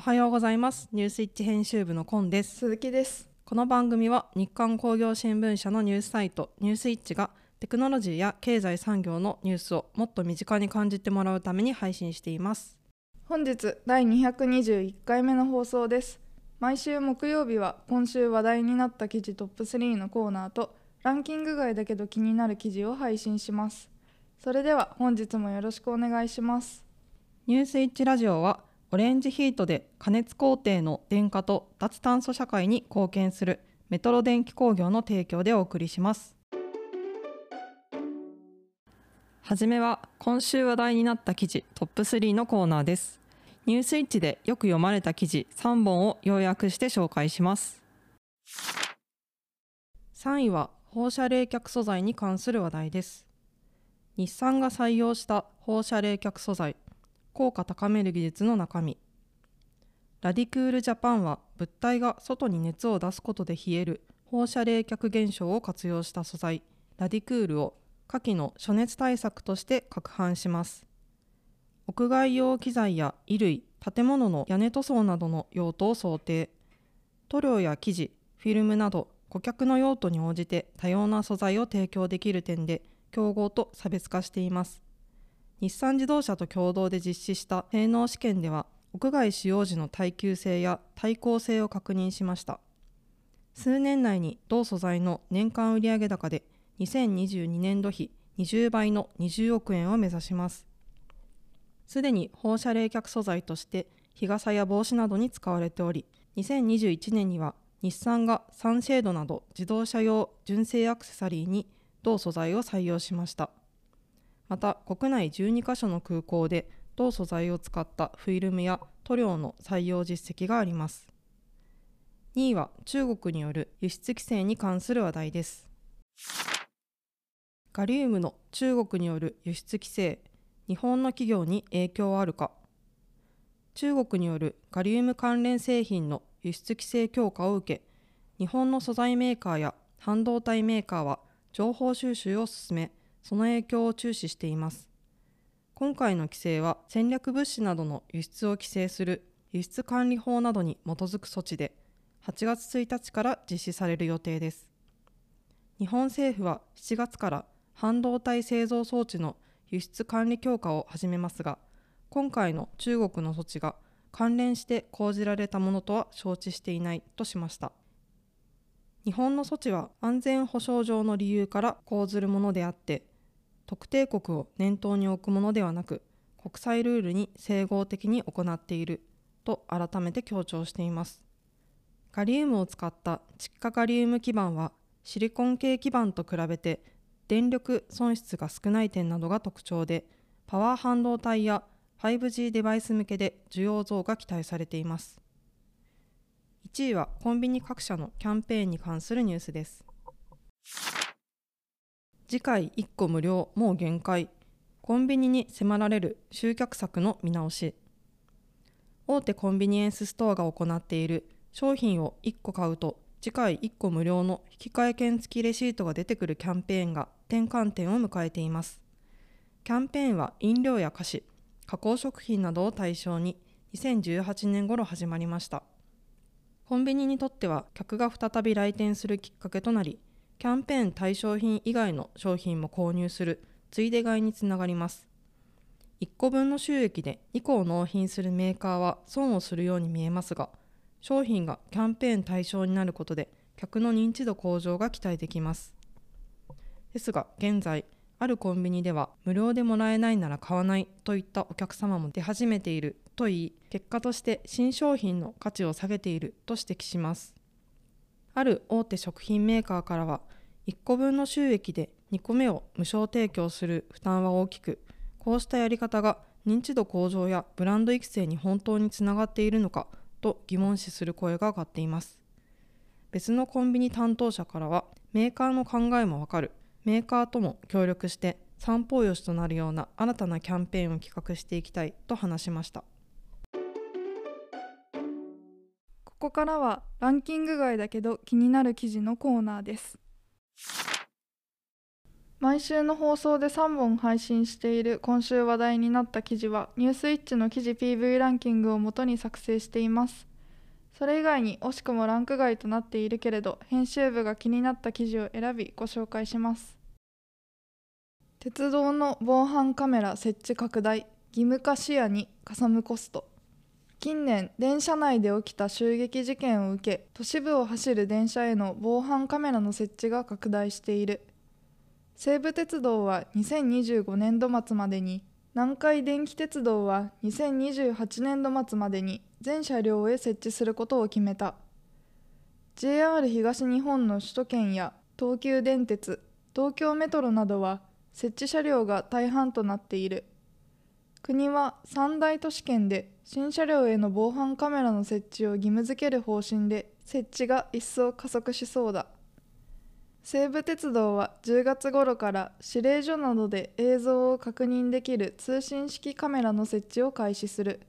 おはようございます。ニュースイッチ編集部のコンです。鈴木です。この番組は日刊工業新聞社のニュースサイトニュースイッチがテクノロジーや経済産業のニュースをもっと身近に感じてもらうために配信しています。本日第221回目の放送です。毎週木曜日は今週話題になった記事トップ3のコーナーとランキング外だけど気になる記事を配信します。それでは本日もよろしくお願いします。ニュースイッチラジオはオレンジヒートで加熱工程の電化と脱炭素社会に貢献するメトロ電気工業の提供でお送りします。はじめは今週話題になった記事トップ3のコーナーです。ニュースイッチでよく読まれた記事3本を要約して紹介します。3位は放射冷却素材に関する話題です。日産が採用した放射冷却素材。効果高める技術の中身。ラディクールジャパンは物体が外に熱を出すことで冷える放射冷却現象を活用した素材。ラディクールを下記の暑熱対策として拡販します。屋外用機材や衣類建物の屋根塗装などの用途を想定。塗料や生地フィルムなど顧客の用途に応じて多様な素材を提供できる点で競合と差別化しています。日産自動車と共同で実施した性能試験では屋外使用時の耐久性や耐候性を確認しました。数年内に同素材の年間売上高で2022年度比20倍の20億円を目指します。すでに放射冷却素材として日傘や帽子などに使われており2021年には日産がサンシェードなど自動車用純正アクセサリーに同素材を採用しました。また国内12カ所の空港で同素材を使ったフィルムや塗料の採用実績があります。2位は中国による輸出規制に関する話題です。ガリウムの中国による輸出規制日本の企業に影響あるか。中国によるガリウム関連製品の輸出規制強化を受け日本の素材メーカーや半導体メーカーは情報収集を進めその影響を注視しています。今回の規制は戦略物資などの輸出を規制する輸出管理法などに基づく措置で8月1日から実施される予定です。日本政府は7月から半導体製造装置の輸出管理強化を始めますが今回の中国の措置が関連して講じられたものとは承知していないとしました。日本の措置は安全保障上の理由から講ずるものであって特定国を念頭に置くものではなく国際ルールに整合的に行っていると改めて強調しています。ガリウムを使った窒化ガリウム基板はシリコン系基板と比べて電力損失が少ない点などが特徴でパワー半導体や 5G デバイス向けで需要増が期待されています。1位はコンビニ各社のキャンペーンに関するニュースです。次回1個無料もう限界コンビニに迫られる集客策の見直し。大手コンビニエンスストアが行っている商品を1個買うと次回1個無料の引換券付きレシートが出てくるキャンペーンが転換点を迎えています。キャンペーンは飲料や菓子加工食品などを対象に2018年頃始まりました。コンビニにとっては客が再び来店するきっかけとなりキャンペーン対象品以外の商品も購入するついで買いにつながります。1個分の収益で2個を納品するメーカーは損をするように見えますが商品がキャンペーン対象になることで客の認知度向上が期待できます。ですが現在あるコンビニでは無料でもらえないなら買わないといったお客様も出始めているといい結果として新商品の価値を下げていると指摘します。ある大手食品メーカーからは1個分の収益で2個目を無償提供する負担は大きくこうしたやり方が認知度向上やブランド育成に本当につながっているのかと疑問視する声が上がっています。別のコンビニ担当者からはメーカーの考えもわかる。メーカーとも協力して三方よしとなるような新たなキャンペーンを企画していきたいと話しました。こからはランキング外だけど気になる記事のコーナーです。毎週の放送で3本配信している今週話題になった記事はニュースイッチの記事 PV ランキングをもとに作成しています。それ以外に惜しくもランク外となっているけれど編集部が気になった記事を選びご紹介します。鉄道の防犯カメラ設置拡大義務化視野にかさむコスト。近年電車内で起きた襲撃事件を受け都市部を走る電車への防犯カメラの設置が拡大している。西武鉄道は2025年度末までに南海電気鉄道は2028年度末までに全車両へ設置することを決めた。JR 東日本の首都圏や東急電鉄東京メトロなどは設置車両が大半となっている。国は三大都市圏で新車両への防犯カメラの設置を義務付ける方針で設置が一層加速しそうだ。西武鉄道は10月頃から指令所などで映像を確認できる通信式カメラの設置を開始する。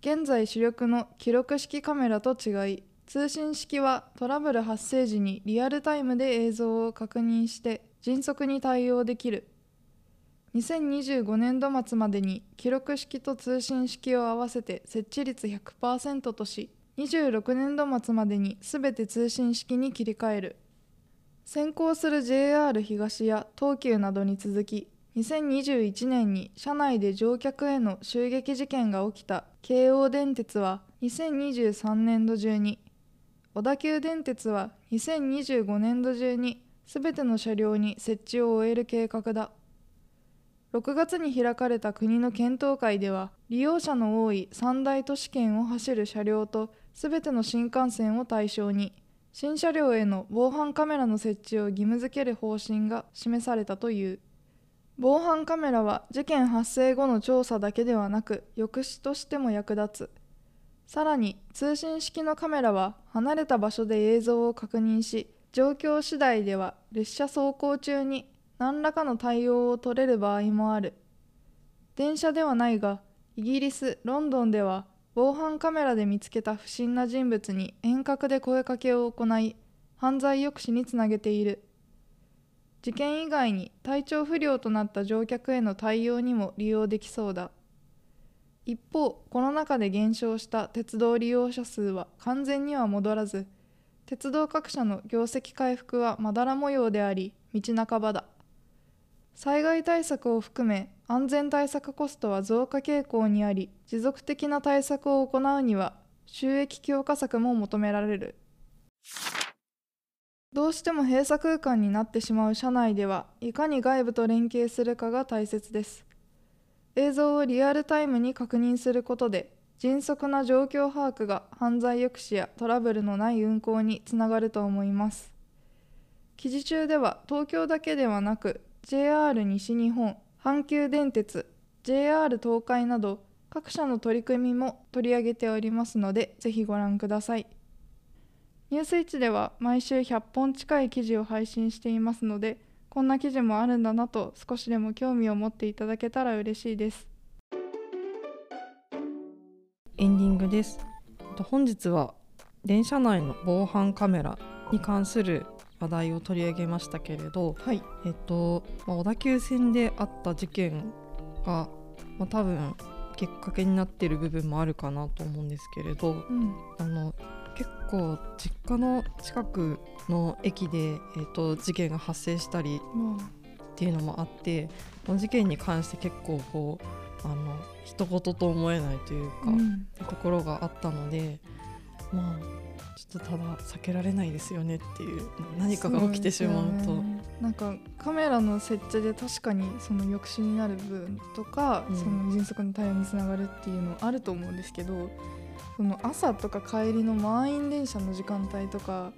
現在主力の記録式カメラと違い通信式はトラブル発生時にリアルタイムで映像を確認して迅速に対応できる。2025年度末までに記録式と通信式を合わせて設置率100%とし26年度末までに全て通信式に切り替える。先行する JR 東や東急などに続き2021年に車内で乗客への襲撃事件が起きた京王電鉄は2023年度中に小田急電鉄は2025年度中に全ての車両に設置を終える計画だ。6月に開かれた国の検討会では利用者の多い三大都市圏を走る車両と全ての新幹線を対象に新車両への防犯カメラの設置を義務付ける方針が示されたという。防犯カメラは事件発生後の調査だけではなく抑止としても役立つ。さらに通信式のカメラは離れた場所で映像を確認し状況次第では列車走行中に何らかの対応を取れる場合もある。電車ではないがイギリス・ロンドンでは防犯カメラで見つけた不審な人物に遠隔で声かけを行い犯罪抑止につなげている。事件以外に体調不良となった乗客への対応にも利用できそうだ。一方コロナ禍で減少した鉄道利用者数は完全には戻らず鉄道各社の業績回復はまだら模様であり道半ばだ。災害対策を含め安全対策コストは増加傾向にあり持続的な対策を行うには収益強化策も求められる。どうしても閉鎖空間になってしまう車内ではいかに外部と連携するかが大切です。映像をリアルタイムに確認することで迅速な状況把握が犯罪抑止やトラブルのない運行につながると思います。記事中では東京だけではなく JR 西日本阪急電鉄 JR 東海など各社の取り組みも取り上げておりますのでぜひご覧ください。ニュースイチでは毎週100本近い記事を配信していますのでこんな記事もあるんだなと少しでも興味を持っていただけたら嬉しいです。エンディングです。本日は電車内の防犯カメラに関する話題を取り上げましたけれど、はい。えっとまあ、小田急線であった事件が、まあ、多分きっかけになっている部分もあるかなと思うんですけれど、うん。あの結構実家の近くの駅で、えっと、事件が発生したりまっていうのもあってこの事件に関して結構こうあの人事と思えないというか、あうん。ところがあったのでまあちょっとただ避けられないですよねっていう何かが起きてしまうと。そですよね。なんかカメラの設置で確かにその抑止になる部分とか、うん。その迅速な対応につながるっていうのあると思うんですけどその朝とか帰りの満員電車の時間帯とか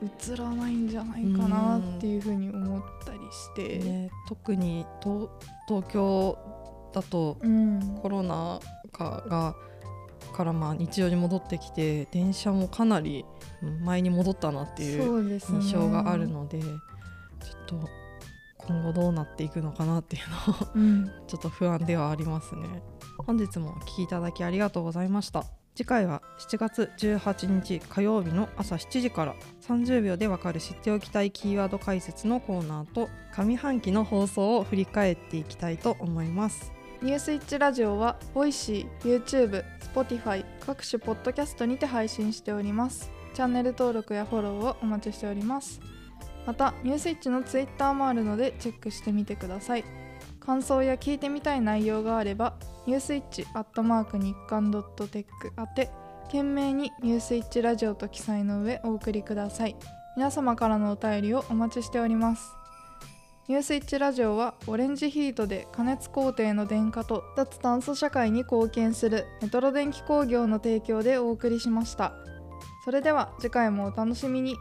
映らないんじゃないかなっていうふうに思ったりして、ね、特に東東京だとうん。コロナ禍がからまあ日常に戻ってきて電車もかなりうん前に戻ったなっていう印象があるので、ちょっと今後どうなっていくのかなっていうのをうん、ちょっと不安ではありますね。本日もお聞きいただきありがとうございました。次回は7月18日火曜日の朝7時から30秒でわかる知っておきたいキーワード解説のコーナーと上半期の放送を振り返っていきたいと思いますニュースイッチラジオは、ボイシー、YouTube、Spotify 各種ポッドキャストにて配信しております。チャンネル登録やフォローをお待ちしております。また、ニュースイッチの Twitter もあるのでチェックしてみてください。感想や聞いてみたい内容があれば、ニュースイッチアットマーク日刊ドットテック宛て、懸命にニュースイッチラジオと記載の上お送りください。皆様からのお便りをお待ちしております。ニュースイッチラジオはオレンジヒートで加熱工程の電化と脱炭素社会に貢献するメトロ電気工業の提供でお送りしました。それでは次回もお楽しみに。